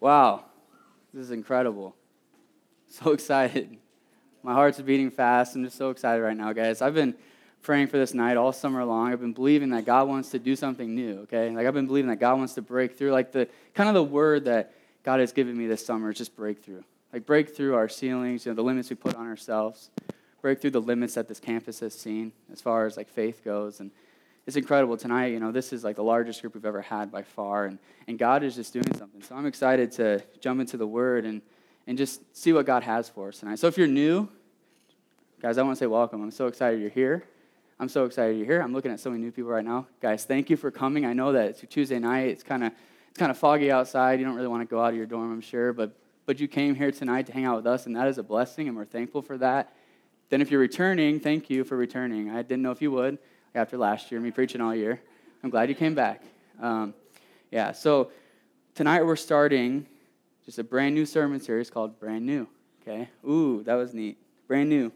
Wow, this is incredible. So excited. My heart's beating fast. I'm just so excited right now, guys. I've been praying for this night all summer long. I've been believing that God wants to do something new, okay? Like I've been believing that God wants to break through. Like the kind of the word that God has given me this summer is just breakthrough. Like break through our ceilings, you know, the limits we put on ourselves. Break through the limits that this campus has seen as far as like faith goes. And it's incredible tonight, you know, this is like the largest group we've ever had by far. And, and God is just doing something. So I'm excited to jump into the word and, and just see what God has for us tonight. So if you're new, guys, I want to say welcome. I'm so excited you're here. I'm so excited you're here. I'm looking at so many new people right now. Guys, thank you for coming. I know that it's Tuesday night. It's kind of it's kind of foggy outside. You don't really want to go out of your dorm, I'm sure, but but you came here tonight to hang out with us, and that is a blessing, and we're thankful for that. Then, if you're returning, thank you for returning. I didn't know if you would after last year, me preaching all year. I'm glad you came back. Um, yeah, so tonight we're starting just a brand new sermon series called Brand New. Okay? Ooh, that was neat. Brand new.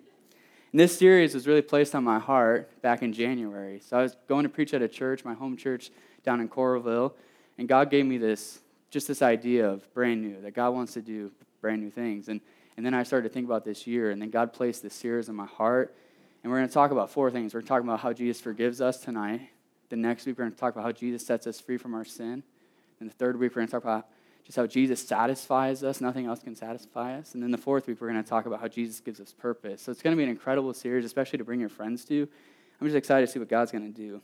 And this series was really placed on my heart back in January. So I was going to preach at a church, my home church down in Coralville, and God gave me this, just this idea of brand new, that God wants to do brand new things. And, and then I started to think about this year, and then God placed this series in my heart. And we're going to talk about four things. We're talking about how Jesus forgives us tonight. The next week, we're going to talk about how Jesus sets us free from our sin. And the third week, we're going to talk about just how Jesus satisfies us. Nothing else can satisfy us. And then the fourth week, we're going to talk about how Jesus gives us purpose. So it's going to be an incredible series, especially to bring your friends to. I'm just excited to see what God's going to do.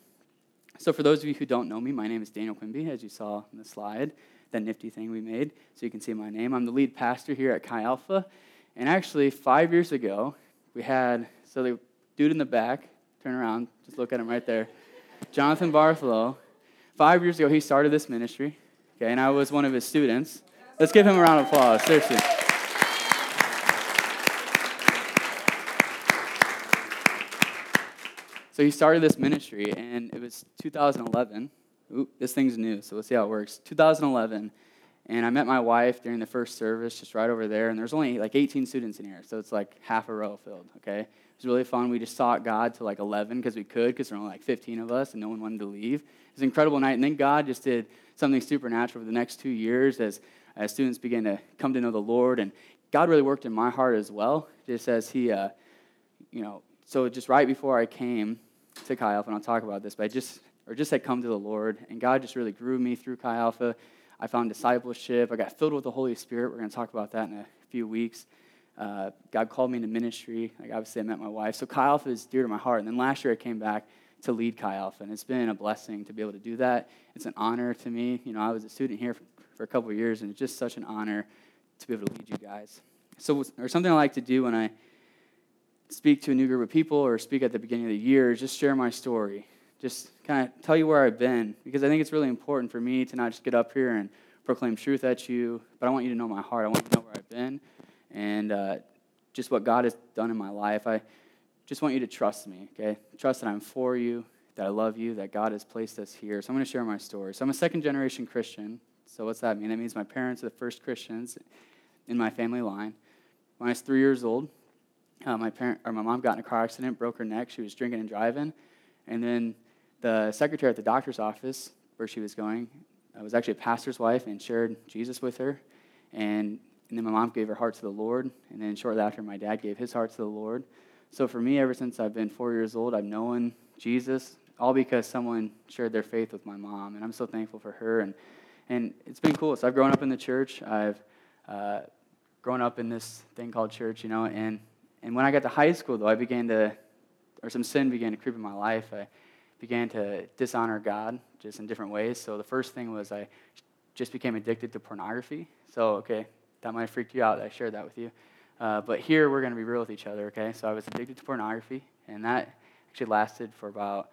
So, for those of you who don't know me, my name is Daniel Quimby, as you saw in the slide, that nifty thing we made, so you can see my name. I'm the lead pastor here at Chi Alpha. And actually, five years ago, we had, so the dude in the back, turn around, just look at him right there, Jonathan Bartholow. Five years ago, he started this ministry. Okay, and I was one of his students. Let's give him a round of applause, seriously. So he started this ministry, and it was 2011. Ooh, this thing's new, so let's see how it works. 2011, and I met my wife during the first service, just right over there, and there's only like 18 students in here, so it's like half a row filled, okay? It was really fun. We just sought God to like 11 because we could, because there were only like 15 of us, and no one wanted to leave. It was an incredible night, and then God just did something supernatural for the next two years as, as students began to come to know the Lord. And God really worked in my heart as well, just as He, uh, you know, so just right before I came to Chi Alpha, and I'll talk about this, but I just, or just had come to the Lord, and God just really grew me through Chi Alpha. I found discipleship. I got filled with the Holy Spirit. We're going to talk about that in a few weeks. Uh, God called me into ministry. Like obviously, I met my wife. So Chi Alpha is dear to my heart. And then last year, I came back to lead Chi Alpha, and it's been a blessing to be able to do that. It's an honor to me. You know, I was a student here for, for a couple years, and it's just such an honor to be able to lead you guys. So, or something I like to do when I speak to a new group of people or speak at the beginning of the year is just share my story. Just kind of tell you where I've been, because I think it's really important for me to not just get up here and proclaim truth at you, but I want you to know my heart. I want you to know where I've been and uh, just what God has done in my life. I just want you to trust me, okay? Trust that I'm for you, that I love you, that God has placed us here. So I'm going to share my story. So I'm a second generation Christian. So what's that mean? That means my parents are the first Christians in my family line. When I was three years old, uh, my parent or my mom got in a car accident, broke her neck. She was drinking and driving, and then the secretary at the doctor's office where she was going uh, was actually a pastor's wife and shared Jesus with her, and and then my mom gave her heart to the Lord, and then shortly after, my dad gave his heart to the Lord. So for me, ever since I've been four years old, I've known Jesus, all because someone shared their faith with my mom, and I'm so thankful for her. And and it's been cool. So I've grown up in the church. I've uh, grown up in this thing called church, you know, and and when I got to high school, though, I began to, or some sin began to creep in my life. I began to dishonor God just in different ways. So the first thing was I just became addicted to pornography. So, okay, that might have freaked you out I shared that with you. Uh, but here we're going to be real with each other, okay? So I was addicted to pornography, and that actually lasted for about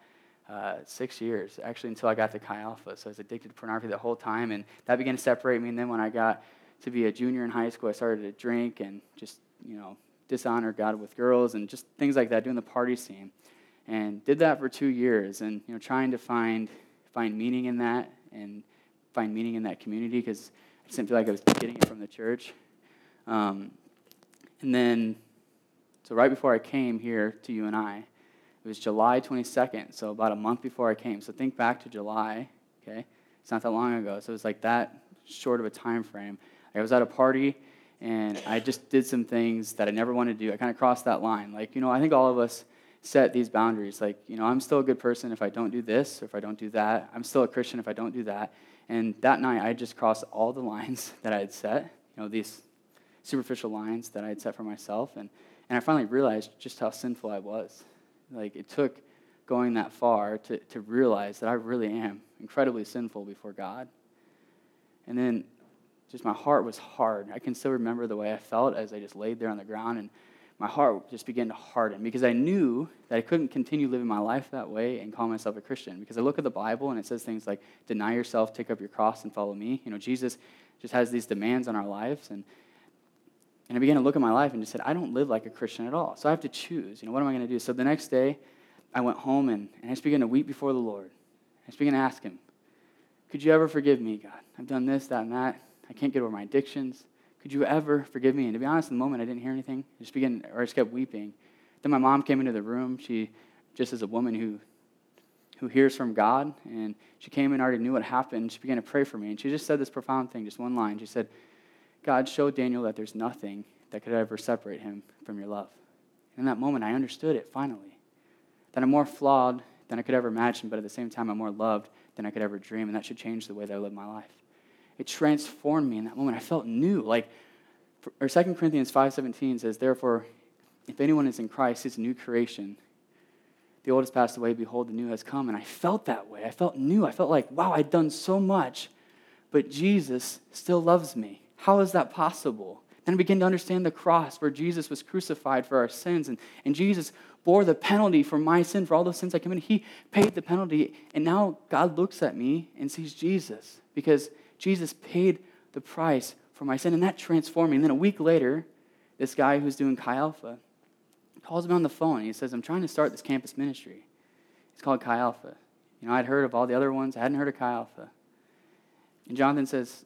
uh, six years, actually until I got to Chi Alpha. So I was addicted to pornography the whole time, and that began to separate me. And then when I got to be a junior in high school, I started to drink and just, you know, dishonor God with girls and just things like that, doing the party scene. And did that for two years and, you know, trying to find, find meaning in that and find meaning in that community because I just didn't feel like I was getting it from the church. Um, and then, so right before I came here to you and I, it was July 22nd, so about a month before I came. So think back to July, okay? It's not that long ago. So it was like that short of a time frame. I was at a party and I just did some things that I never wanted to do. I kind of crossed that line. Like, you know, I think all of us set these boundaries. Like, you know, I'm still a good person if I don't do this or if I don't do that. I'm still a Christian if I don't do that. And that night, I just crossed all the lines that I had set, you know, these superficial lines that I had set for myself. And, and I finally realized just how sinful I was. Like, it took going that far to, to realize that I really am incredibly sinful before God. And then just my heart was hard. I can still remember the way I felt as I just laid there on the ground, and my heart just began to harden because I knew that I couldn't continue living my life that way and call myself a Christian. Because I look at the Bible and it says things like, deny yourself, take up your cross, and follow me. You know, Jesus just has these demands on our lives. And, and I began to look at my life and just said, I don't live like a Christian at all. So I have to choose. You know, what am I going to do? So the next day, I went home and, and I just began to weep before the Lord. I just began to ask Him, Could you ever forgive me, God? I've done this, that, and that. I can't get over my addictions. Could you ever forgive me? And to be honest, in the moment, I didn't hear anything. I just began, or I just kept weeping. Then my mom came into the room. She, just as a woman who, who hears from God, and she came and already knew what happened. She began to pray for me, and she just said this profound thing, just one line. She said, God showed Daniel that there's nothing that could ever separate him from your love. And in that moment, I understood it finally. That I'm more flawed than I could ever imagine, but at the same time, I'm more loved than I could ever dream, and that should change the way that I live my life it transformed me in that moment. I felt new. Like, or 2 Corinthians 5.17 says, Therefore, if anyone is in Christ, he's a new creation. The old has passed away, behold, the new has come. And I felt that way. I felt new. I felt like, wow, I'd done so much, but Jesus still loves me. How is that possible? Then I began to understand the cross where Jesus was crucified for our sins, and, and Jesus bore the penalty for my sin, for all those sins I committed. He paid the penalty, and now God looks at me and sees Jesus because Jesus paid the price for my sin, and that transformed me. And then a week later, this guy who's doing Chi Alpha calls me on the phone. And he says, I'm trying to start this campus ministry. It's called Chi Alpha. You know, I'd heard of all the other ones. I hadn't heard of Chi Alpha. And Jonathan says,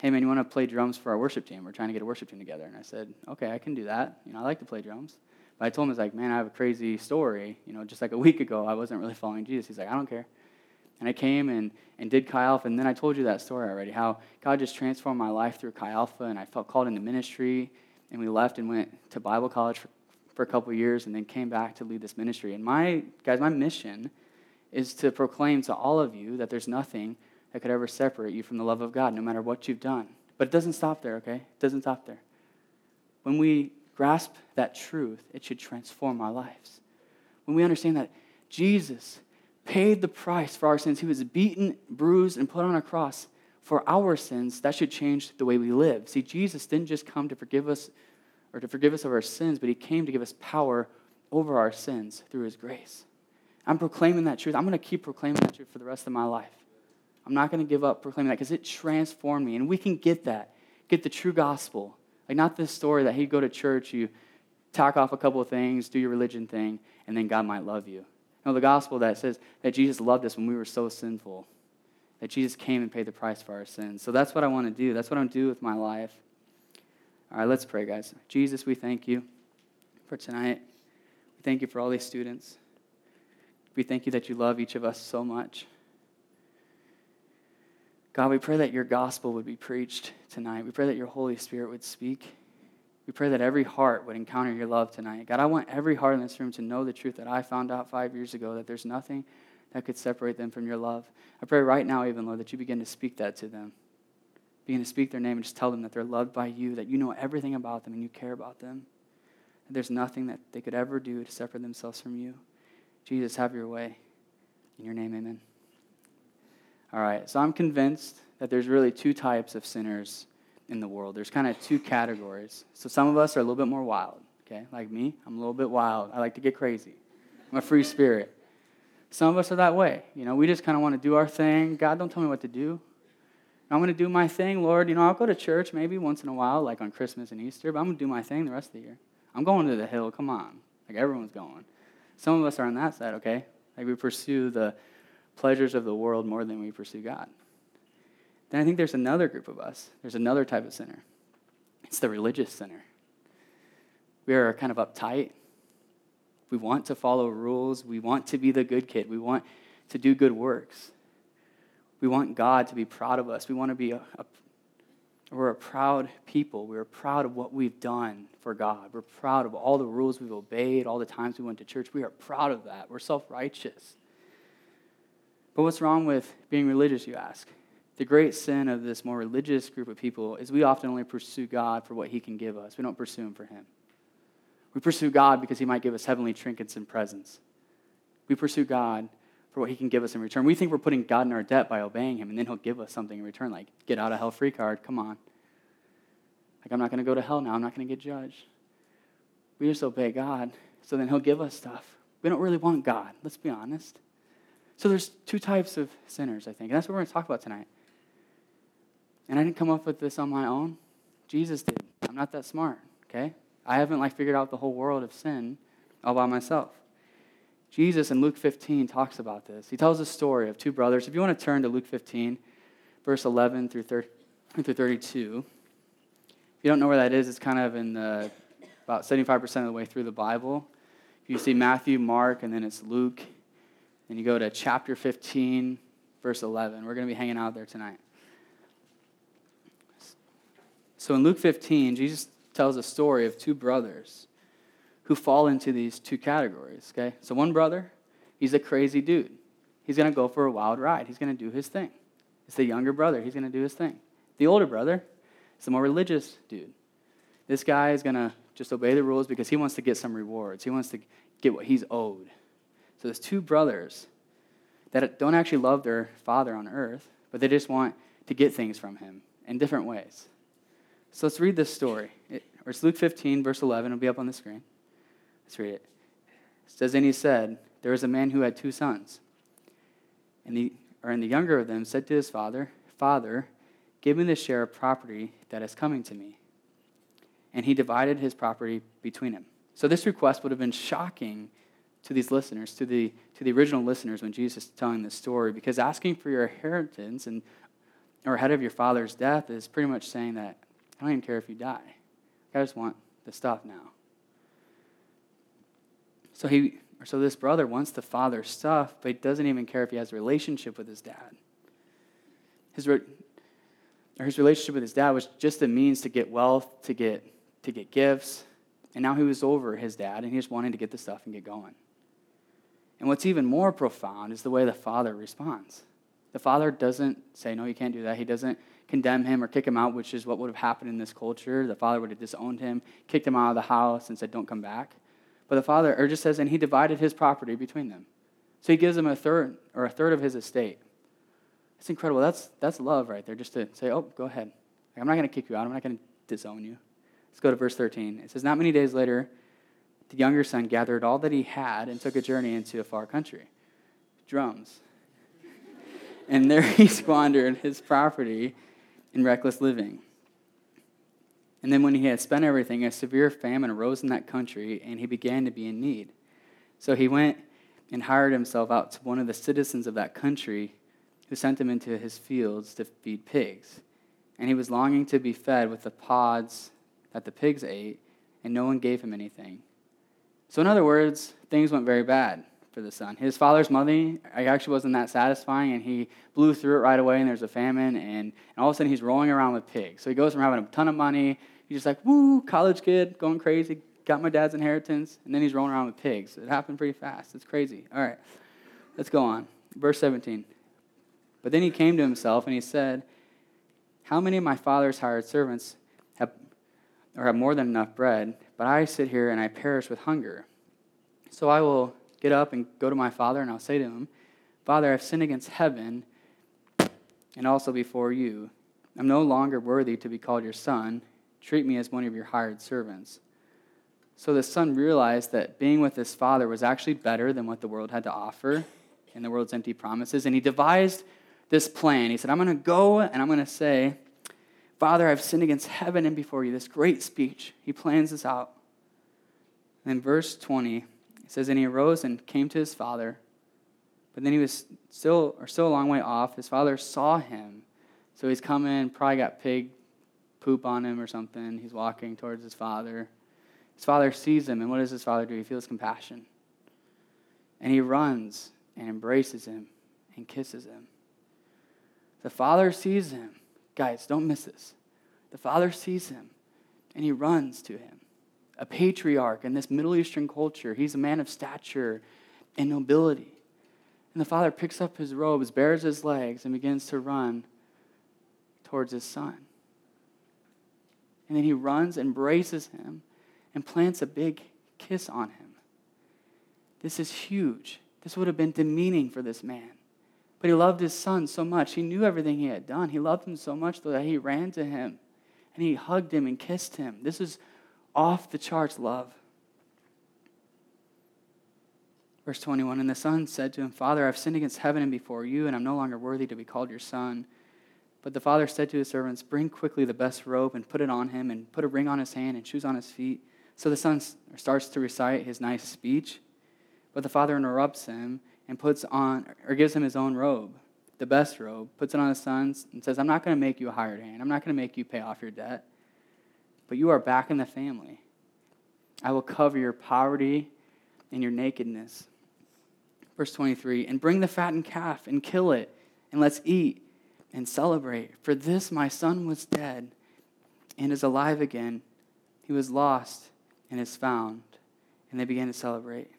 hey, man, you want to play drums for our worship team? We're trying to get a worship team together. And I said, okay, I can do that. You know, I like to play drums. But I told him, I was like, man, I have a crazy story. You know, just like a week ago, I wasn't really following Jesus. He's like, I don't care. And I came and, and did Chi Alpha, and then I told you that story already, how God just transformed my life through Chi Alpha, and I felt called into ministry, and we left and went to Bible college for, for a couple years, and then came back to lead this ministry. And my, guys, my mission is to proclaim to all of you that there's nothing that could ever separate you from the love of God, no matter what you've done. But it doesn't stop there, okay? It doesn't stop there. When we grasp that truth, it should transform our lives. When we understand that Jesus paid the price for our sins. He was beaten, bruised, and put on a cross for our sins. That should change the way we live. See, Jesus didn't just come to forgive us or to forgive us of our sins, but he came to give us power over our sins through his grace. I'm proclaiming that truth. I'm going to keep proclaiming that truth for the rest of my life. I'm not going to give up proclaiming that because it transformed me. And we can get that, get the true gospel. Like, not this story that, hey, you go to church, you talk off a couple of things, do your religion thing, and then God might love you. No, the gospel that says that Jesus loved us when we were so sinful, that Jesus came and paid the price for our sins. So that's what I want to do. That's what I'm do with my life. All right, let's pray, guys. Jesus, we thank you for tonight. We thank you for all these students. We thank you that you love each of us so much. God, we pray that your gospel would be preached tonight. We pray that your Holy Spirit would speak. We pray that every heart would encounter your love tonight. God, I want every heart in this room to know the truth that I found out five years ago that there's nothing that could separate them from your love. I pray right now, even, Lord, that you begin to speak that to them. Begin to speak their name and just tell them that they're loved by you, that you know everything about them and you care about them. That there's nothing that they could ever do to separate themselves from you. Jesus, have your way. In your name, amen. All right, so I'm convinced that there's really two types of sinners in the world. There's kind of two categories. So some of us are a little bit more wild, okay? Like me, I'm a little bit wild. I like to get crazy. I'm a free spirit. Some of us are that way. You know, we just kind of want to do our thing. God, don't tell me what to do. I'm going to do my thing, Lord. You know, I'll go to church maybe once in a while, like on Christmas and Easter, but I'm going to do my thing the rest of the year. I'm going to the hill. Come on. Like everyone's going. Some of us are on that side, okay? Like we pursue the pleasures of the world more than we pursue God. Then I think there's another group of us. There's another type of sinner. It's the religious sinner. We are kind of uptight. We want to follow rules. We want to be the good kid. We want to do good works. We want God to be proud of us. We want to be a, a, We're a proud people. We're proud of what we've done for God. We're proud of all the rules we've obeyed, all the times we went to church. We are proud of that. We're self righteous. But what's wrong with being religious, you ask? The great sin of this more religious group of people is we often only pursue God for what He can give us. We don't pursue Him for Him. We pursue God because He might give us heavenly trinkets and presents. We pursue God for what he can give us in return. We think we're putting God in our debt by obeying him, and then he'll give us something in return, like get out of hell free card. Come on. Like, I'm not going to go to hell now. I'm not going to get judged. We just obey God, so then he'll give us stuff. We don't really want God, let's be honest. So there's two types of sinners, I think, and that's what we're going to talk about tonight. And I didn't come up with this on my own. Jesus did. I'm not that smart, okay? I haven't like figured out the whole world of sin all by myself. Jesus in Luke 15 talks about this. He tells a story of two brothers. If you want to turn to Luke 15, verse 11 through, 30, through 32, if you don't know where that is, it's kind of in the, about 75% of the way through the Bible. If you see Matthew, Mark, and then it's Luke, and you go to chapter 15, verse 11. We're going to be hanging out there tonight. So in Luke 15, Jesus tells a story of two brothers who fall into these two categories, okay? So one brother, he's a crazy dude. He's going to go for a wild ride. He's going to do his thing. It's the younger brother. He's going to do his thing. The older brother is the more religious dude. This guy is going to just obey the rules because he wants to get some rewards. He wants to get what he's owed. So there's two brothers that don't actually love their father on earth, but they just want to get things from him in different ways. So let's read this story. It, or it's Luke 15, verse 11. It'll be up on the screen. Let's read it. It says, And he said, There was a man who had two sons. And the, or and the younger of them said to his father, Father, give me the share of property that is coming to me. And he divided his property between them. So this request would have been shocking to these listeners, to the, to the original listeners when Jesus is telling this story, because asking for your inheritance and or ahead of your father's death is pretty much saying that I don't even care if you die. I just want the stuff now. So he, so this brother wants the father's stuff, but he doesn't even care if he has a relationship with his dad. His, re, or his relationship with his dad was just a means to get wealth, to get, to get gifts, and now he was over his dad, and he just wanted to get the stuff and get going. And what's even more profound is the way the father responds. The father doesn't say, No, you can't do that. He doesn't condemn him or kick him out, which is what would have happened in this culture. The father would have disowned him, kicked him out of the house, and said, Don't come back. But the father, or just says, and he divided his property between them. So he gives them a third, or a third of his estate. It's incredible. That's, that's love right there, just to say, oh, go ahead. I'm not going to kick you out. I'm not going to disown you. Let's go to verse 13. It says, Not many days later, the younger son gathered all that he had and took a journey into a far country. Drums. and there he squandered his property in reckless living. And then when he had spent everything, a severe famine arose in that country, and he began to be in need. So he went and hired himself out to one of the citizens of that country, who sent him into his fields to feed pigs. And he was longing to be fed with the pods that the pigs ate, and no one gave him anything. So, in other words, things went very bad for the son. His father's money actually wasn't that satisfying, and he blew through it right away, and there's a famine, and, and all of a sudden he's rolling around with pigs. So he goes from having a ton of money, he's just like, woo, college kid, going crazy, got my dad's inheritance, and then he's rolling around with pigs. It happened pretty fast. It's crazy. All right, let's go on. Verse 17. But then he came to himself, and he said, How many of my father's hired servants have, or have more than enough bread, but I sit here and I perish with hunger? So I will get up and go to my father, and I'll say to him, Father, I've sinned against heaven and also before you. I'm no longer worthy to be called your son. Treat me as one of your hired servants. So the son realized that being with his father was actually better than what the world had to offer and the world's empty promises. And he devised this plan. He said, I'm going to go and I'm going to say, Father, I've sinned against heaven and before you. This great speech. He plans this out. And in verse 20, it says, And he arose and came to his father. But then he was still, or still a long way off. His father saw him. So he's coming, probably got pig poop on him or something. He's walking towards his father. His father sees him, and what does his father do? He feels compassion. And he runs and embraces him and kisses him. The father sees him. Guys, don't miss this. The father sees him and he runs to him. A patriarch in this Middle Eastern culture, he's a man of stature and nobility. And the father picks up his robes, bares his legs, and begins to run towards his son. And then he runs, embraces him, and plants a big kiss on him. This is huge. This would have been demeaning for this man. But he loved his son so much. He knew everything he had done. He loved him so much that he ran to him and he hugged him and kissed him. This is off the charts love. Verse 21 And the son said to him, Father, I've sinned against heaven and before you, and I'm no longer worthy to be called your son. But the father said to his servants, Bring quickly the best robe and put it on him, and put a ring on his hand and shoes on his feet. So the son starts to recite his nice speech. But the father interrupts him and puts on, or gives him his own robe, the best robe, puts it on his sons, and says, I'm not going to make you a hired hand. I'm not going to make you pay off your debt. But you are back in the family. I will cover your poverty and your nakedness. Verse 23 And bring the fattened calf and kill it, and let's eat and celebrate. For this my son was dead and is alive again. He was lost and is found. And they began to celebrate.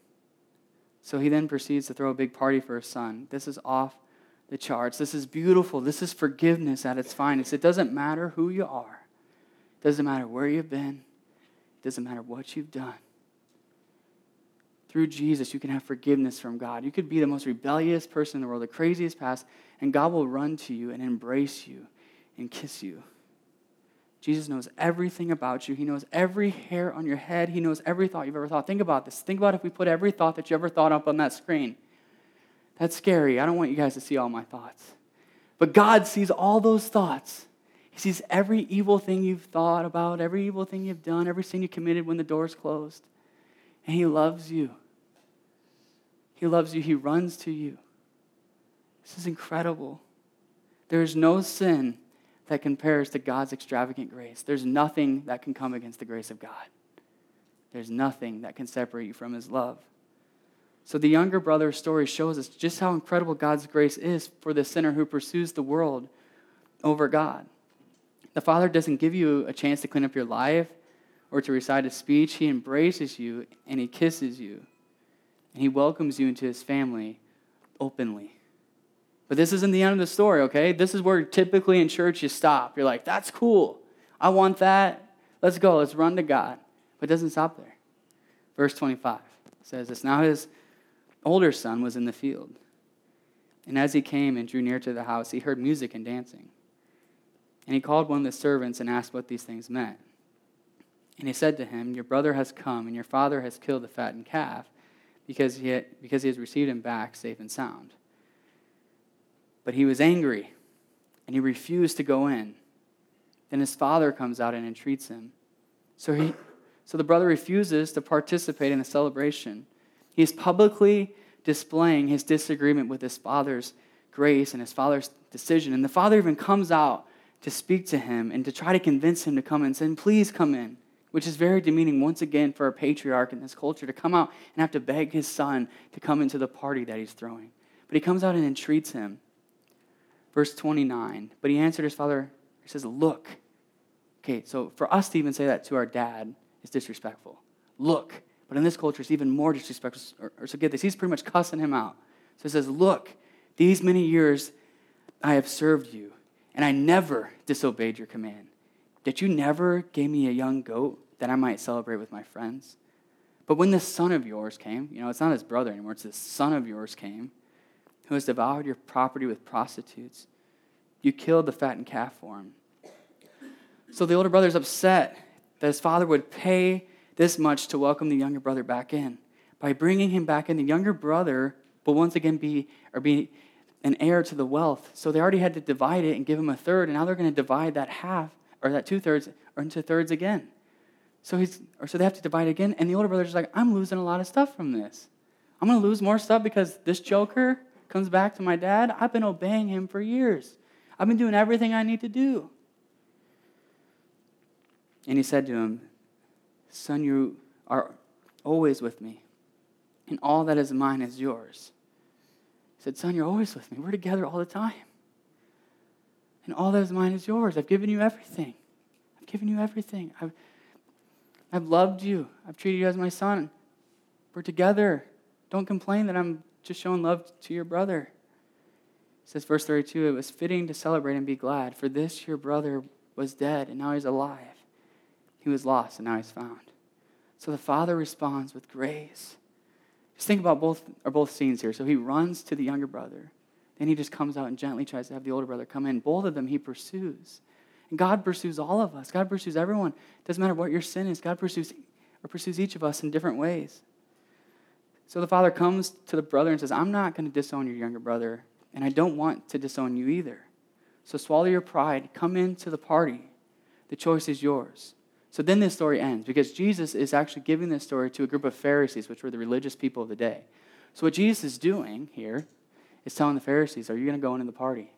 So he then proceeds to throw a big party for his son. This is off the charts. This is beautiful. This is forgiveness at its finest. It doesn't matter who you are, doesn't matter where you've been, doesn't matter what you've done. Through Jesus, you can have forgiveness from God. You could be the most rebellious person in the world, the craziest past, and God will run to you and embrace you and kiss you. Jesus knows everything about you. He knows every hair on your head. He knows every thought you've ever thought. Think about this. Think about if we put every thought that you ever thought up on that screen. That's scary. I don't want you guys to see all my thoughts. But God sees all those thoughts. He sees every evil thing you've thought about, every evil thing you've done, every sin you committed when the door's closed. And He loves you. He loves you. He runs to you. This is incredible. There is no sin that compares to God's extravagant grace. There's nothing that can come against the grace of God. There's nothing that can separate you from His love. So the younger brother's story shows us just how incredible God's grace is for the sinner who pursues the world over God. The Father doesn't give you a chance to clean up your life or to recite a speech. He embraces you and He kisses you. And He welcomes you into His family openly. But this isn't the end of the story, okay? This is where typically in church you stop. You're like, that's cool. I want that. Let's go. Let's run to God. But it doesn't stop there. Verse 25 says this Now his older son was in the field. And as he came and drew near to the house, he heard music and dancing. And he called one of the servants and asked what these things meant. And he said to him, Your brother has come, and your father has killed the fattened calf, because he, had, because he has received him back safe and sound. But he was angry, and he refused to go in. Then his father comes out and entreats him. So, he, so the brother refuses to participate in the celebration. He's publicly displaying his disagreement with his father's grace and his father's decision. And the father even comes out to speak to him and to try to convince him to come in, saying, Please come in, which is very demeaning once again for a patriarch in this culture to come out and have to beg his son to come into the party that he's throwing. But he comes out and entreats him. Verse 29. But he answered his father, he says, Look. Okay, so for us to even say that to our dad is disrespectful. Look. But in this culture, it's even more disrespectful. Or, or so get this, he's pretty much cussing him out. So he says, Look, these many years I have served you, and I never disobeyed your command. Did you never gave me a young goat that I might celebrate with my friends? But when this son of yours came, you know, it's not his brother anymore, it's this son of yours came, who has devoured your property with prostitutes, you killed the fattened calf for him. So the older brother's upset that his father would pay this much to welcome the younger brother back in. By bringing him back in, the younger brother will once again be or be an heir to the wealth. So they already had to divide it and give him a third, and now they're going to divide that half or that two thirds or into thirds again. So he's or so they have to divide again, and the older brother's like, I'm losing a lot of stuff from this. I'm going to lose more stuff because this joker comes back to my dad. I've been obeying him for years. I've been doing everything I need to do. And he said to him, Son, you are always with me, and all that is mine is yours. He said, Son, you're always with me. We're together all the time. And all that is mine is yours. I've given you everything. I've given you everything. I've, I've loved you. I've treated you as my son. We're together. Don't complain that I'm just showing love to your brother. It says, verse 32 It was fitting to celebrate and be glad, for this your brother was dead, and now he's alive. He was lost, and now he's found. So the father responds with grace. Just think about both, or both scenes here. So he runs to the younger brother. Then he just comes out and gently tries to have the older brother come in. Both of them he pursues. And God pursues all of us. God pursues everyone. It doesn't matter what your sin is. God pursues or pursues each of us in different ways. So the father comes to the brother and says, I'm not going to disown your younger brother, and I don't want to disown you either. So swallow your pride, come into the party. The choice is yours. So then this story ends because Jesus is actually giving this story to a group of Pharisees, which were the religious people of the day. So what Jesus is doing here is telling the Pharisees, Are you going to go into the party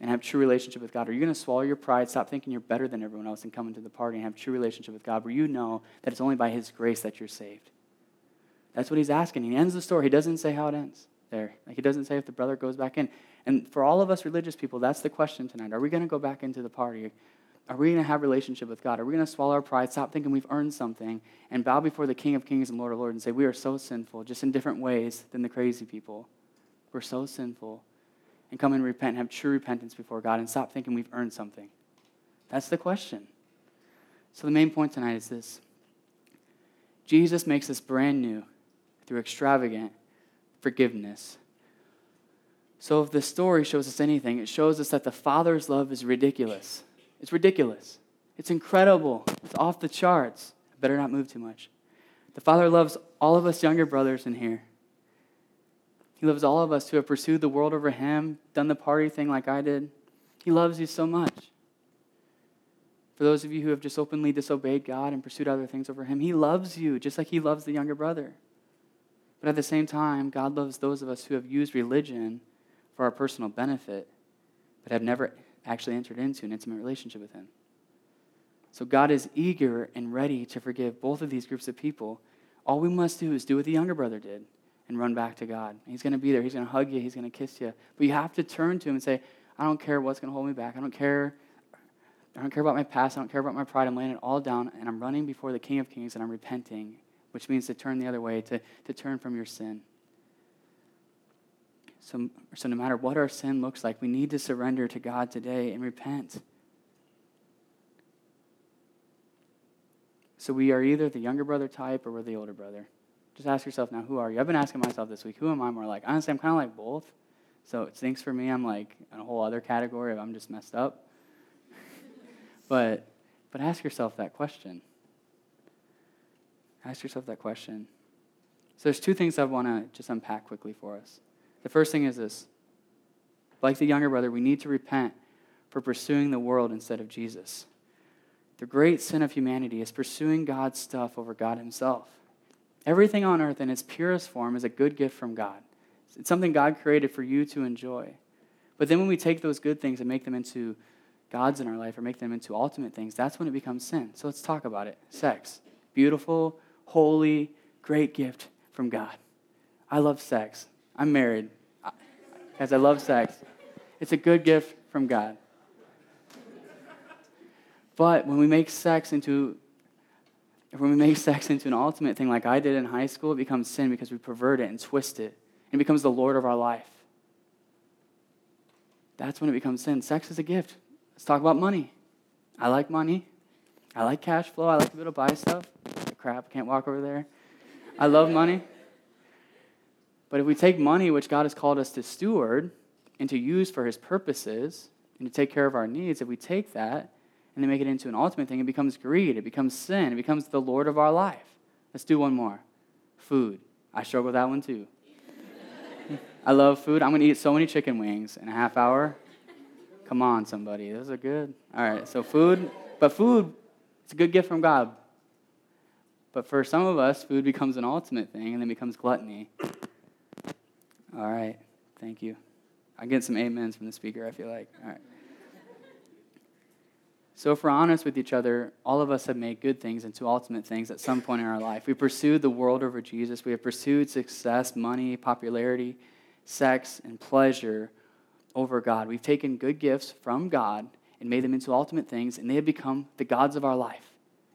and have true relationship with God? Are you going to swallow your pride, stop thinking you're better than everyone else, and come into the party and have true relationship with God where you know that it's only by His grace that you're saved? That's what he's asking. He ends the story. He doesn't say how it ends there. Like he doesn't say if the brother goes back in. And for all of us religious people, that's the question tonight. Are we going to go back into the party? Are we going to have relationship with God? Are we going to swallow our pride, stop thinking we've earned something, and bow before the King of Kings and Lord of Lords and say, We are so sinful, just in different ways than the crazy people? We're so sinful. And come and repent and have true repentance before God and stop thinking we've earned something. That's the question. So the main point tonight is this Jesus makes us brand new through extravagant forgiveness. So, if the story shows us anything, it shows us that the Father's love is ridiculous. It's ridiculous. It's incredible. It's off the charts. I better not move too much. The Father loves all of us younger brothers in here. He loves all of us who have pursued the world over Him, done the party thing like I did. He loves you so much. For those of you who have just openly disobeyed God and pursued other things over Him, He loves you just like He loves the younger brother. But at the same time, God loves those of us who have used religion for our personal benefit, but have never actually entered into an intimate relationship with Him. So God is eager and ready to forgive both of these groups of people. All we must do is do what the younger brother did and run back to God. He's going to be there. He's going to hug you. He's going to kiss you. But you have to turn to Him and say, I don't care what's going to hold me back. I don't care. I don't care about my past. I don't care about my pride. I'm laying it all down and I'm running before the King of Kings and I'm repenting which means to turn the other way, to, to turn from your sin. So, so, no matter what our sin looks like, we need to surrender to God today and repent. So, we are either the younger brother type or we're the older brother. Just ask yourself now, who are you? I've been asking myself this week, who am I more like? Honestly, I'm kind of like both. So, it stinks for me. I'm like in a whole other category of I'm just messed up. but, but ask yourself that question. Ask yourself that question. So there's two things I want to just unpack quickly for us. The first thing is this. Like the younger brother, we need to repent for pursuing the world instead of Jesus. The great sin of humanity is pursuing God's stuff over God Himself. Everything on earth in its purest form is a good gift from God. It's something God created for you to enjoy. But then when we take those good things and make them into gods in our life or make them into ultimate things, that's when it becomes sin. So let's talk about it. Sex. Beautiful, holy, great gift from God. I love sex. I'm married. Guys, I love sex. It's a good gift from God. But when we make sex into when we make sex into an ultimate thing like I did in high school, it becomes sin because we pervert it and twist it. It becomes the Lord of our life. That's when it becomes sin. Sex is a gift. Let's talk about money. I like money. I like cash flow. I like to be able to buy stuff crap, can't walk over there. I love money. But if we take money, which God has called us to steward and to use for his purposes and to take care of our needs, if we take that and then make it into an ultimate thing, it becomes greed, it becomes sin, it becomes the Lord of our life. Let's do one more food. I struggle with that one too. I love food. I'm going to eat so many chicken wings in a half hour. Come on, somebody. Those are good. All right, so food, but food, it's a good gift from God. But for some of us, food becomes an ultimate thing and then becomes gluttony. All right, thank you. I get some amens from the speaker, I feel like. All right. So, if we're honest with each other, all of us have made good things into ultimate things at some point in our life. We pursued the world over Jesus. We have pursued success, money, popularity, sex, and pleasure over God. We've taken good gifts from God and made them into ultimate things, and they have become the gods of our life.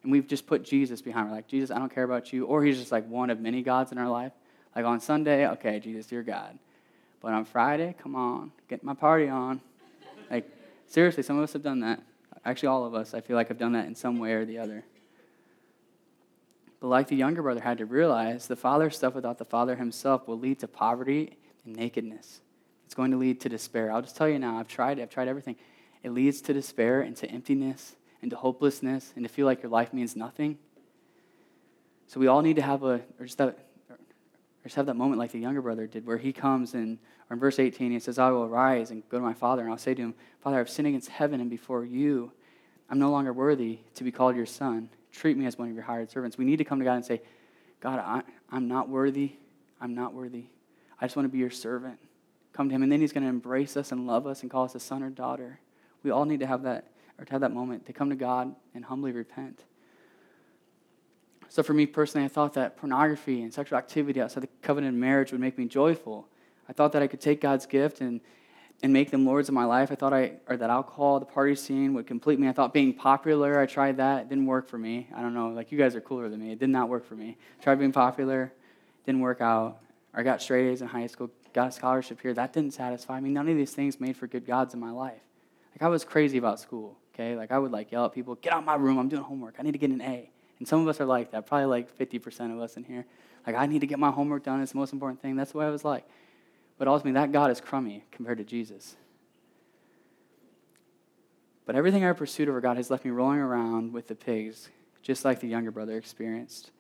And we've just put Jesus behind. We're like, Jesus, I don't care about you. Or he's just like one of many gods in our life. Like on Sunday, okay, Jesus, you're God. But on Friday, come on, get my party on. Like, seriously, some of us have done that. Actually, all of us, I feel like, have done that in some way or the other. But like the younger brother had to realize, the father stuff without the father himself will lead to poverty and nakedness. It's going to lead to despair. I'll just tell you now, I've tried, I've tried everything. It leads to despair and to emptiness and to hopelessness and to feel like your life means nothing. So we all need to have a, or just or just have that moment like the younger brother did, where he comes and, or in verse 18, he says, I will arise and go to my father, and I'll say to him, Father, I've sinned against heaven and before you. I'm no longer worthy to be called your son treat me as one of your hired servants. We need to come to God and say, God, I, I'm not worthy. I'm not worthy. I just want to be your servant. Come to him, and then he's going to embrace us and love us and call us a son or daughter. We all need to have that, or to have that moment to come to God and humbly repent. So for me personally, I thought that pornography and sexual activity outside the covenant of marriage would make me joyful. I thought that I could take God's gift and and make them lords of my life. I thought I, or that alcohol, the party scene would complete me. I thought being popular, I tried that. It didn't work for me. I don't know, like you guys are cooler than me. It did not work for me. Tried being popular, didn't work out. I got straight A's in high school, got a scholarship here. That didn't satisfy me. None of these things made for good gods in my life. Like I was crazy about school, okay? Like I would like yell at people, get out of my room, I'm doing homework. I need to get an A. And some of us are like that, probably like 50% of us in here. Like I need to get my homework done. It's the most important thing. That's the way I was like. But ultimately, that God is crummy compared to Jesus. But everything I pursued over God has left me rolling around with the pigs, just like the younger brother experienced.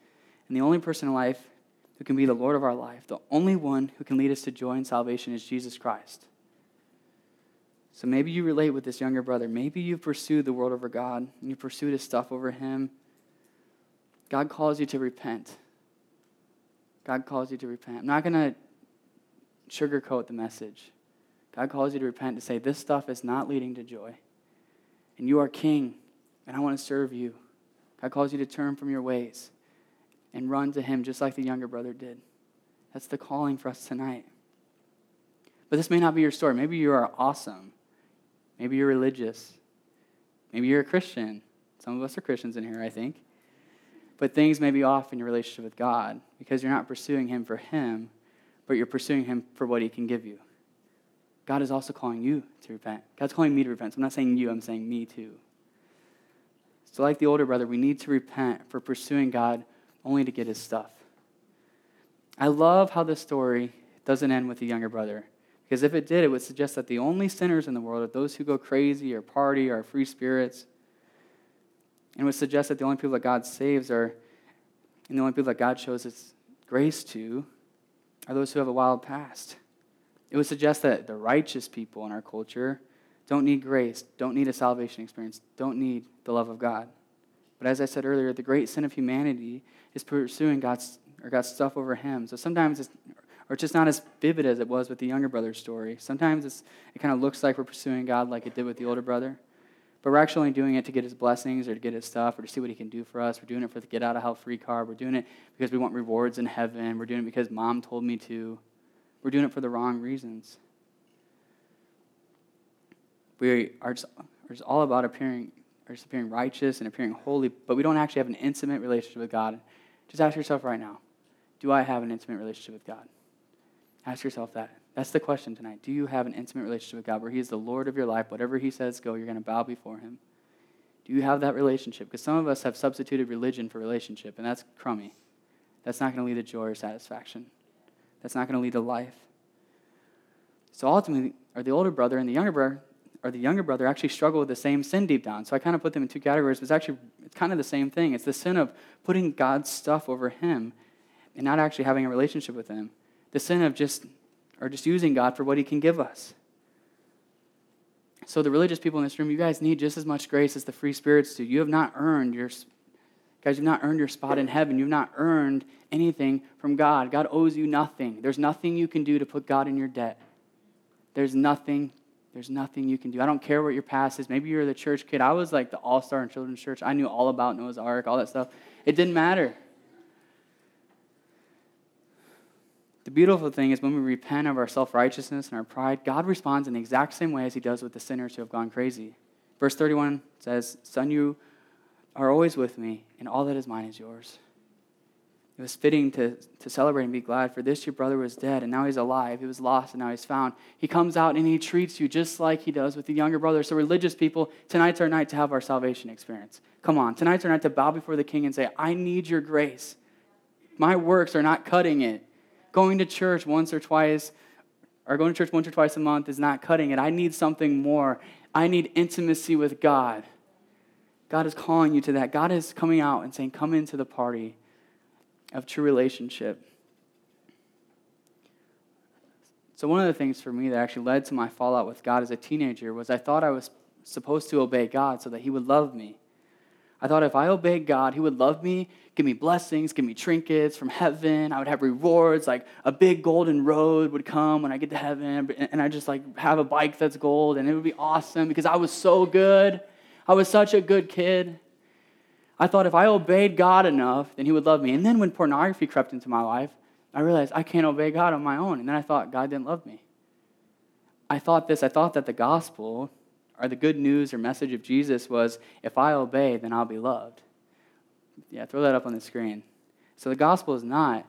And the only person in life who can be the Lord of our life, the only one who can lead us to joy and salvation is Jesus Christ. So maybe you relate with this younger brother. Maybe you pursued the world over God and you pursued his stuff over him. God calls you to repent. God calls you to repent. I'm not going to sugarcoat the message. God calls you to repent, to say, This stuff is not leading to joy. And you are king, and I want to serve you. God calls you to turn from your ways and run to Him just like the younger brother did. That's the calling for us tonight. But this may not be your story. Maybe you are awesome. Maybe you're religious. Maybe you're a Christian. Some of us are Christians in here, I think. But things may be off in your relationship with God because you're not pursuing Him for Him, but you're pursuing Him for what He can give you. God is also calling you to repent. God's calling me to repent. So I'm not saying you, I'm saying me too. So, like the older brother, we need to repent for pursuing God only to get his stuff. I love how this story doesn't end with the younger brother. Because if it did, it would suggest that the only sinners in the world are those who go crazy or party or free spirits. And would suggest that the only people that God saves are, and the only people that God shows his grace to, are those who have a wild past. It would suggest that the righteous people in our culture don't need grace, don't need a salvation experience, don't need the love of God. But as I said earlier, the great sin of humanity is pursuing God's or God's stuff over Him. So sometimes it's or it's just not as vivid as it was with the younger brother's story. Sometimes it's, it kind of looks like we're pursuing God like it did with the older brother. But we're actually doing it to get his blessings or to get his stuff or to see what he can do for us. We're doing it for the get out of hell free card. We're doing it because we want rewards in heaven. We're doing it because mom told me to. We're doing it for the wrong reasons. We are just, just all about appearing, are just appearing righteous and appearing holy, but we don't actually have an intimate relationship with God. Just ask yourself right now do I have an intimate relationship with God? Ask yourself that. That's the question tonight. Do you have an intimate relationship with God where He is the Lord of your life? Whatever He says go, you're going to bow before Him. Do you have that relationship? Because some of us have substituted religion for relationship, and that's crummy. That's not going to lead to joy or satisfaction. That's not going to lead to life. So ultimately, are the older brother and the younger brother, or the younger brother actually struggle with the same sin deep down. So I kind of put them in two categories. but It's actually it's kind of the same thing. It's the sin of putting God's stuff over him and not actually having a relationship with him. The sin of just or just using God for what he can give us. So the religious people in this room, you guys need just as much grace as the free spirits do. You have not earned your Guys, you've not earned your spot in heaven. You've not earned anything from God. God owes you nothing. There's nothing you can do to put God in your debt. There's nothing, there's nothing you can do. I don't care what your past is. Maybe you're the church kid. I was like the all star in children's church. I knew all about Noah's Ark, all that stuff. It didn't matter. The beautiful thing is when we repent of our self righteousness and our pride, God responds in the exact same way as He does with the sinners who have gone crazy. Verse 31 says, Son, you are always with me, and all that is mine is yours. It was fitting to, to celebrate and be glad, for this your brother was dead, and now he's alive. He was lost, and now he's found. He comes out and he treats you just like he does with the younger brother. So, religious people, tonight's our night to have our salvation experience. Come on, tonight's our night to bow before the king and say, I need your grace. My works are not cutting it. Going to church once or twice, or going to church once or twice a month is not cutting it. I need something more. I need intimacy with God. God is calling you to that. God is coming out and saying, Come into the party of true relationship. So, one of the things for me that actually led to my fallout with God as a teenager was I thought I was supposed to obey God so that He would love me. I thought if I obeyed God, He would love me, give me blessings, give me trinkets from heaven. I would have rewards, like a big golden road would come when I get to heaven, and I just like have a bike that's gold, and it would be awesome because I was so good. I was such a good kid. I thought if I obeyed God enough, then He would love me. And then when pornography crept into my life, I realized I can't obey God on my own. And then I thought God didn't love me. I thought this, I thought that the gospel or the good news or message of Jesus was if I obey, then I'll be loved. Yeah, throw that up on the screen. So the gospel is not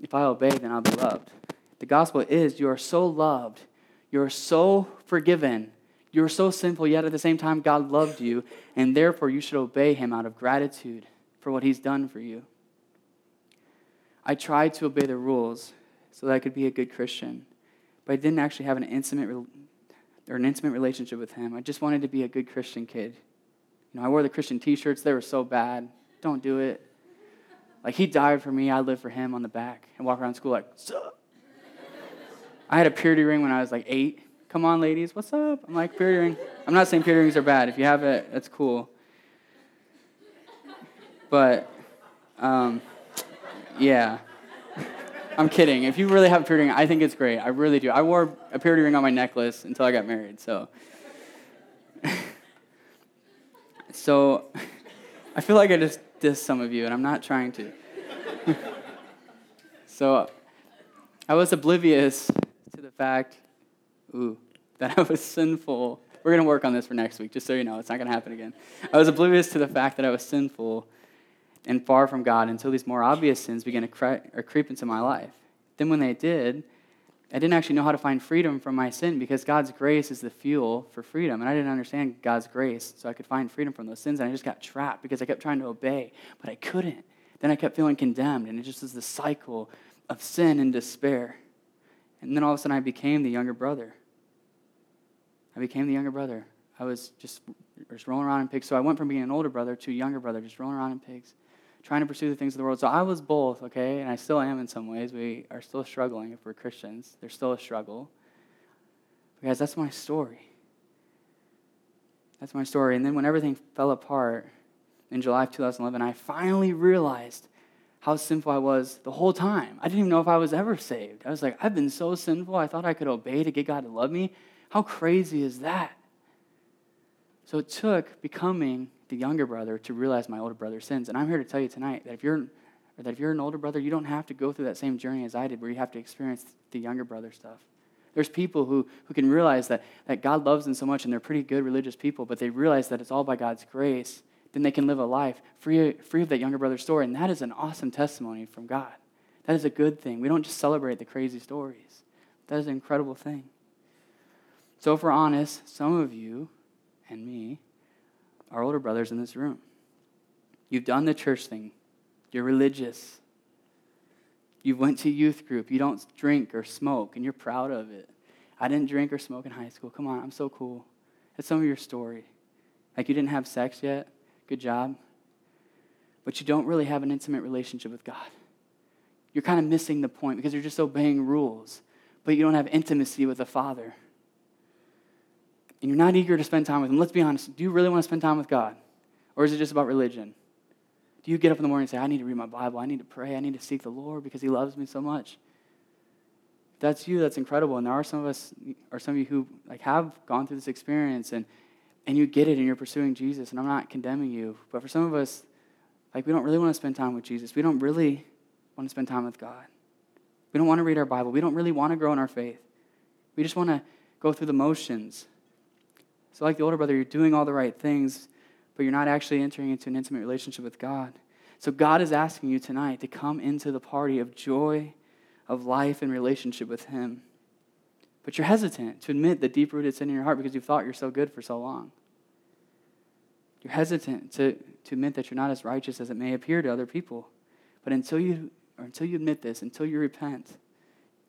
if I obey, then I'll be loved. The gospel is you are so loved, you're so forgiven, you are so sinful, yet at the same time, God loved you, and therefore you should obey him out of gratitude for what he's done for you. I tried to obey the rules so that I could be a good Christian, but I didn't actually have an intimate or an intimate relationship with him. I just wanted to be a good Christian kid. You know, I wore the Christian t-shirts, they were so bad. Don't do it. Like he died for me, I lived for him on the back and walk around school like, Sup? I had a purity ring when I was like eight. Come on, ladies, what's up? I'm like, purity ring. I'm not saying purity rings are bad. If you have it, that's cool. But, um, yeah. I'm kidding. If you really have a purity ring, I think it's great. I really do. I wore a purity ring on my necklace until I got married, so. so, I feel like I just dissed some of you, and I'm not trying to. so, I was oblivious to the fact ooh, that I was sinful. We're going to work on this for next week, just so you know. It's not going to happen again. I was oblivious to the fact that I was sinful and far from God until these more obvious sins began to cre- creep into my life. Then, when they did, I didn't actually know how to find freedom from my sin because God's grace is the fuel for freedom. And I didn't understand God's grace, so I could find freedom from those sins. And I just got trapped because I kept trying to obey, but I couldn't. Then I kept feeling condemned, and it just was the cycle of sin and despair. And then all of a sudden, I became the younger brother. I became the younger brother. I was just, just rolling around in pigs. So I went from being an older brother to a younger brother, just rolling around in pigs, trying to pursue the things of the world. So I was both, okay, and I still am in some ways. We are still struggling if we're Christians. There's still a struggle. But guys, that's my story. That's my story. And then when everything fell apart in July of 2011, I finally realized how sinful I was the whole time. I didn't even know if I was ever saved. I was like, I've been so sinful. I thought I could obey to get God to love me. How crazy is that? So it took becoming the younger brother to realize my older brother's sins. And I'm here to tell you tonight that if you're that if you're an older brother, you don't have to go through that same journey as I did where you have to experience the younger brother stuff. There's people who, who can realize that, that God loves them so much and they're pretty good religious people, but they realize that it's all by God's grace. Then they can live a life free, free of that younger brother story. And that is an awesome testimony from God. That is a good thing. We don't just celebrate the crazy stories, that is an incredible thing. So, if we're honest, some of you and me are older brothers in this room. You've done the church thing, you're religious. You went to youth group. You don't drink or smoke, and you're proud of it. I didn't drink or smoke in high school. Come on, I'm so cool. That's some of your story. Like you didn't have sex yet. Good job. But you don't really have an intimate relationship with God. You're kind of missing the point because you're just obeying rules, but you don't have intimacy with the Father and you're not eager to spend time with Him, let's be honest. Do you really want to spend time with God? Or is it just about religion? Do you get up in the morning and say, I need to read my Bible, I need to pray, I need to seek the Lord because He loves me so much? If that's you, that's incredible. And there are some of us, or some of you who like have gone through this experience and, and you get it and you're pursuing Jesus. And I'm not condemning you. But for some of us, like we don't really want to spend time with Jesus. We don't really want to spend time with God. We don't want to read our Bible. We don't really want to grow in our faith. We just want to go through the motions So, like the older brother, you're doing all the right things, but you're not actually entering into an intimate relationship with God. So, God is asking you tonight to come into the party of joy, of life, and relationship with Him. But you're hesitant to admit the deep rooted sin in your heart because you've thought you're so good for so long. You're hesitant to, to admit that you're not as righteous as it may appear to other people. But until you, or until you admit this, until you repent,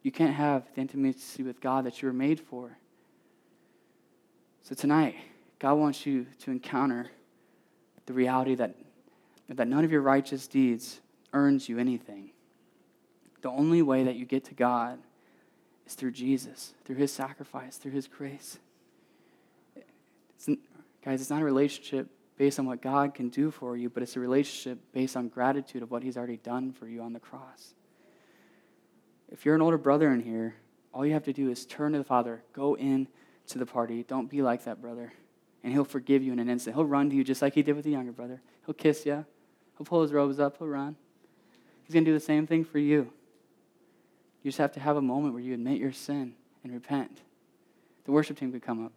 you can't have the intimacy with God that you were made for. So tonight, God wants you to encounter the reality that, that none of your righteous deeds earns you anything. The only way that you get to God is through Jesus, through his sacrifice, through his grace. It's, guys, it's not a relationship based on what God can do for you, but it's a relationship based on gratitude of what he's already done for you on the cross. If you're an older brother in here, all you have to do is turn to the Father, go in to the party. Don't be like that brother. And he'll forgive you in an instant. He'll run to you just like he did with the younger brother. He'll kiss you. He'll pull his robes up. He'll run. He's going to do the same thing for you. You just have to have a moment where you admit your sin and repent. The worship team could come up.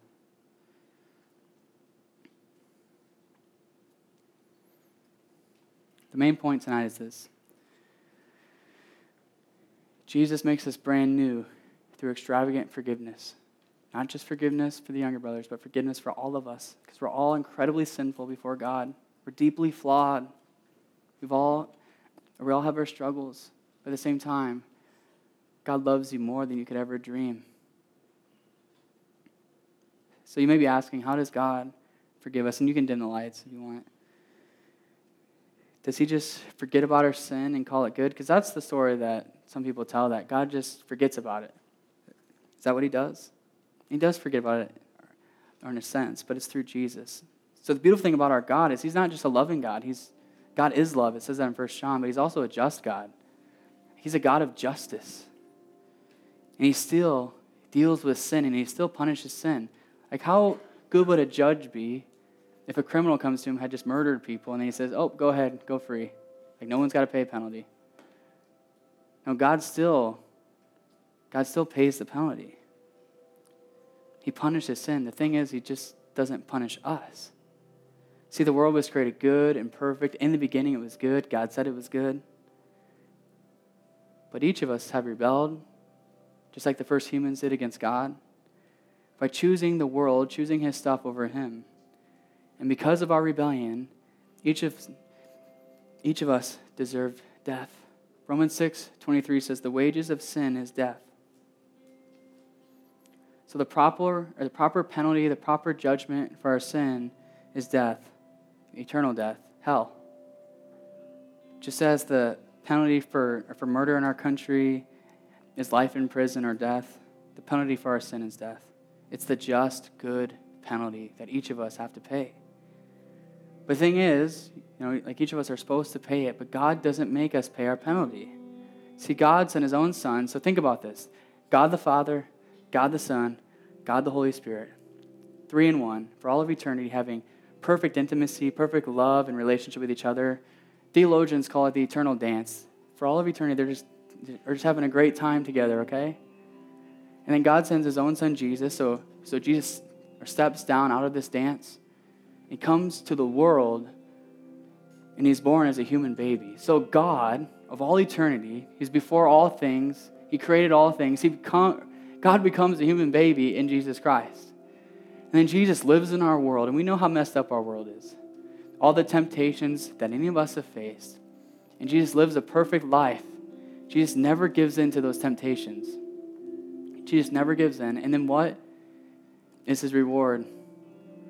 The main point tonight is this Jesus makes us brand new through extravagant forgiveness. Not just forgiveness for the younger brothers, but forgiveness for all of us, because we're all incredibly sinful before God. We're deeply flawed. We've all, we all have our struggles. But at the same time, God loves you more than you could ever dream. So you may be asking, how does God forgive us? And you can dim the lights if you want. Does he just forget about our sin and call it good? Because that's the story that some people tell that God just forgets about it. Is that what he does? He does forget about it, or in a sense, but it's through Jesus. So the beautiful thing about our God is he's not just a loving God. He's God is love. It says that in 1 John, but he's also a just God. He's a God of justice. And he still deals with sin and he still punishes sin. Like how good would a judge be if a criminal comes to him had just murdered people and then he says, "Oh, go ahead, go free." Like no one's got to pay a penalty. No, God still God still pays the penalty. He punishes sin. The thing is, He just doesn't punish us. See, the world was created good and perfect. In the beginning, it was good. God said it was good. But each of us have rebelled, just like the first humans did against God, by choosing the world, choosing His stuff over Him. And because of our rebellion, each of, each of us deserve death. Romans 6 23 says, The wages of sin is death. So the proper, or the proper penalty, the proper judgment for our sin is death, eternal death, hell. Just as the penalty for, for murder in our country is life in prison or death, the penalty for our sin is death. It's the just, good penalty that each of us have to pay. But the thing is, you know, like each of us are supposed to pay it, but God doesn't make us pay our penalty. See, God sent his own son. So think about this God the Father, God the Son, God the Holy Spirit, three in one, for all of eternity, having perfect intimacy, perfect love, and relationship with each other. Theologians call it the eternal dance. For all of eternity, they're just, they're just having a great time together, okay? And then God sends his own son, Jesus. So, so Jesus steps down out of this dance. He comes to the world, and he's born as a human baby. So God, of all eternity, he's before all things. He created all things. He become, God becomes a human baby in Jesus Christ. And then Jesus lives in our world, and we know how messed up our world is. All the temptations that any of us have faced. And Jesus lives a perfect life. Jesus never gives in to those temptations. Jesus never gives in. And then what is his reward?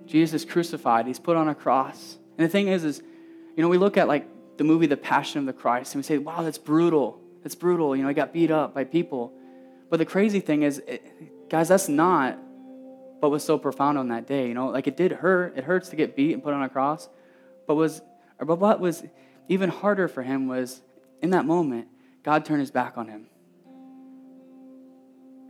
Jesus is crucified. He's put on a cross. And the thing is, is, you know, we look at like the movie The Passion of the Christ, and we say, wow, that's brutal. That's brutal. You know, he got beat up by people. But the crazy thing is, it, guys, that's not what was so profound on that day. You know, like it did hurt. It hurts to get beat and put on a cross. But was, or but what was even harder for him was in that moment, God turned his back on him.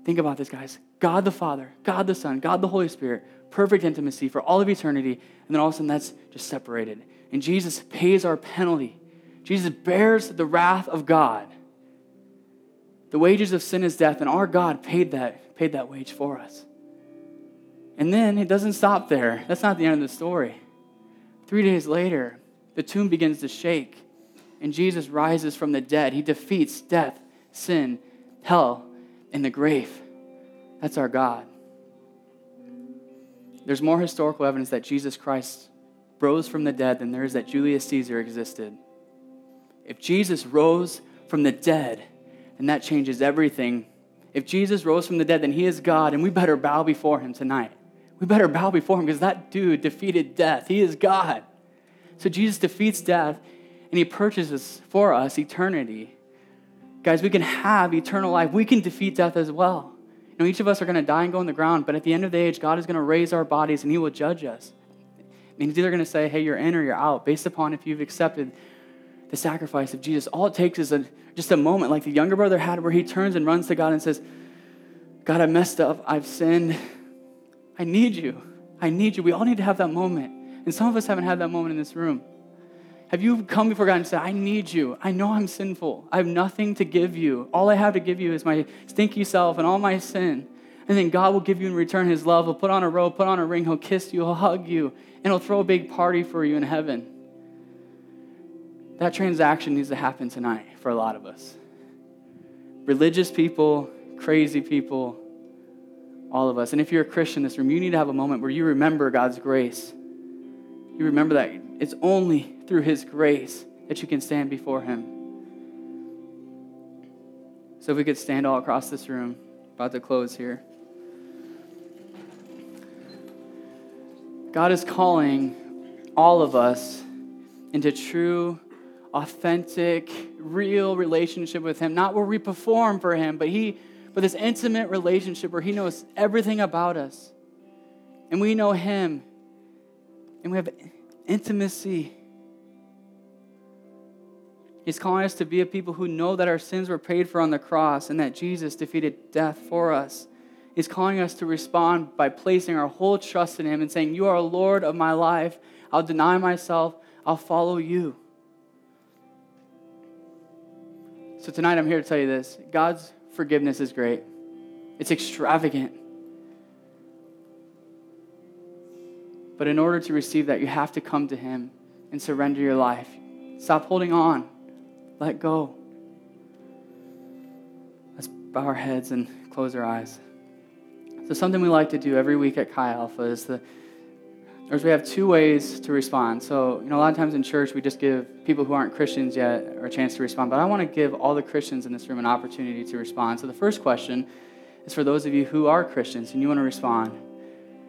Think about this, guys. God the Father, God the Son, God the Holy Spirit, perfect intimacy for all of eternity, and then all of a sudden that's just separated. And Jesus pays our penalty. Jesus bears the wrath of God. The wages of sin is death, and our God paid that, paid that wage for us. And then it doesn't stop there. That's not the end of the story. Three days later, the tomb begins to shake, and Jesus rises from the dead. He defeats death, sin, hell, and the grave. That's our God. There's more historical evidence that Jesus Christ rose from the dead than there is that Julius Caesar existed. If Jesus rose from the dead, then that changes everything. If Jesus rose from the dead, then he is God, and we better bow before him tonight. We better bow before him because that dude defeated death. He is God. So Jesus defeats death, and he purchases for us eternity. Guys, we can have eternal life. We can defeat death as well. You know, each of us are going to die and go on the ground, but at the end of the age, God is going to raise our bodies and He will judge us. And He's either going to say, hey, you're in or you're out, based upon if you've accepted the sacrifice of Jesus. All it takes is a, just a moment, like the younger brother had, where he turns and runs to God and says, God, I messed up. I've sinned. I need you. I need you. We all need to have that moment. And some of us haven't had that moment in this room. Have you come before God and said, I need you. I know I'm sinful. I have nothing to give you. All I have to give you is my stinky self and all my sin. And then God will give you in return his love. He'll put on a robe, put on a ring, he'll kiss you, he'll hug you, and he'll throw a big party for you in heaven. That transaction needs to happen tonight for a lot of us. Religious people, crazy people, all of us. And if you're a Christian in this room, you need to have a moment where you remember God's grace. You remember that it's only through His grace that you can stand before Him. So if we could stand all across this room, about to close here. God is calling all of us into true, authentic, real relationship with Him. Not where we perform for Him, but He, but this intimate relationship where He knows everything about us, and we know Him, and we have intimacy. He's calling us to be a people who know that our sins were paid for on the cross and that Jesus defeated death for us. He's calling us to respond by placing our whole trust in Him and saying, You are Lord of my life. I'll deny myself. I'll follow you. So tonight I'm here to tell you this God's forgiveness is great, it's extravagant. But in order to receive that, you have to come to Him and surrender your life. Stop holding on. Let go. Let's bow our heads and close our eyes. So, something we like to do every week at Chi Alpha is the or we have two ways to respond. So, you know, a lot of times in church, we just give people who aren't Christians yet a chance to respond. But I want to give all the Christians in this room an opportunity to respond. So, the first question is for those of you who are Christians and you want to respond.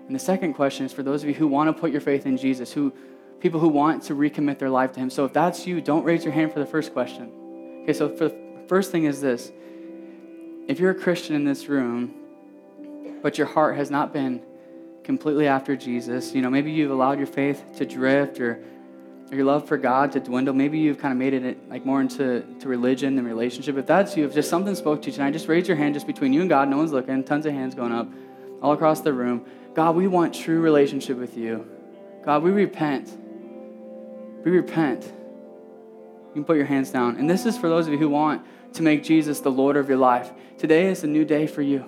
And the second question is for those of you who want to put your faith in Jesus, who people who want to recommit their life to him. So if that's you, don't raise your hand for the first question. Okay, so for the first thing is this. If you're a Christian in this room, but your heart has not been completely after Jesus, you know, maybe you've allowed your faith to drift or your love for God to dwindle. Maybe you've kind of made it like more into to religion and relationship. If that's you, if just something spoke to you tonight, just raise your hand just between you and God. No one's looking. Tons of hands going up all across the room. God, we want true relationship with you. God, we repent. We repent. You can put your hands down. And this is for those of you who want to make Jesus the Lord of your life. Today is a new day for you.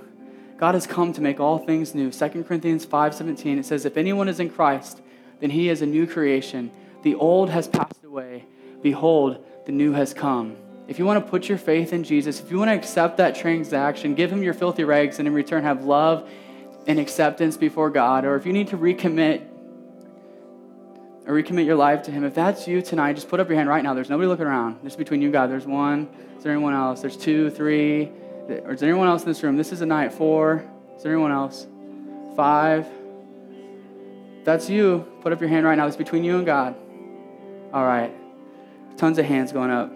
God has come to make all things new. 2 Corinthians 5:17 it says if anyone is in Christ, then he is a new creation. The old has passed away. Behold, the new has come. If you want to put your faith in Jesus, if you want to accept that transaction, give him your filthy rags and in return have love and acceptance before God, or if you need to recommit or recommit your life to Him, if that's you tonight, just put up your hand right now. There's nobody looking around. Just between you and God. There's one. Is there anyone else? There's two, three. Or is there anyone else in this room? This is a night. Four. Is there anyone else? Five. That's you. Put up your hand right now. It's between you and God. All right. Tons of hands going up.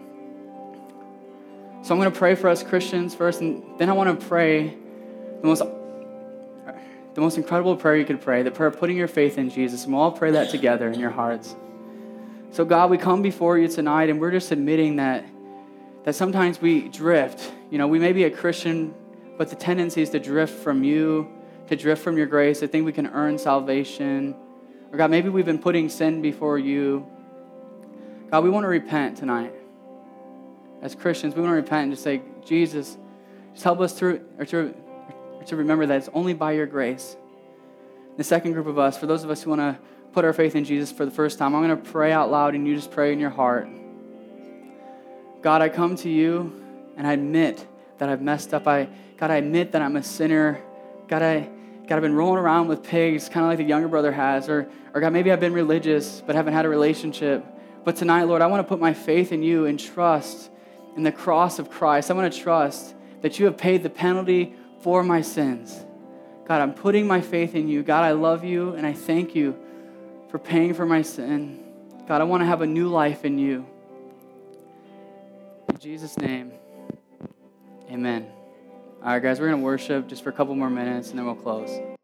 So I'm going to pray for us Christians first, and then I want to pray the most the most incredible prayer you could pray, the prayer of putting your faith in Jesus. And we'll all pray that together in your hearts. So, God, we come before you tonight and we're just admitting that, that sometimes we drift. You know, we may be a Christian, but the tendency is to drift from you, to drift from your grace, to think we can earn salvation. Or, God, maybe we've been putting sin before you. God, we want to repent tonight. As Christians, we want to repent and just say, Jesus, just help us to, or to to remember that it's only by your grace The second group of us, for those of us who want to put our faith in Jesus for the first time, I'm going to pray out loud and you just pray in your heart. God, I come to you and I admit that I've messed up. I, God, I admit that I'm a sinner. God, I, God, I've been rolling around with pigs, kind of like the younger brother has. Or, or God, maybe I've been religious but haven't had a relationship. But tonight, Lord, I want to put my faith in you and trust in the cross of Christ. I want to trust that you have paid the penalty for my sins. God, I'm putting my faith in you. God, I love you and I thank you for paying for my sin. God, I want to have a new life in you. Jesus' name, amen. All right, guys, we're going to worship just for a couple more minutes and then we'll close.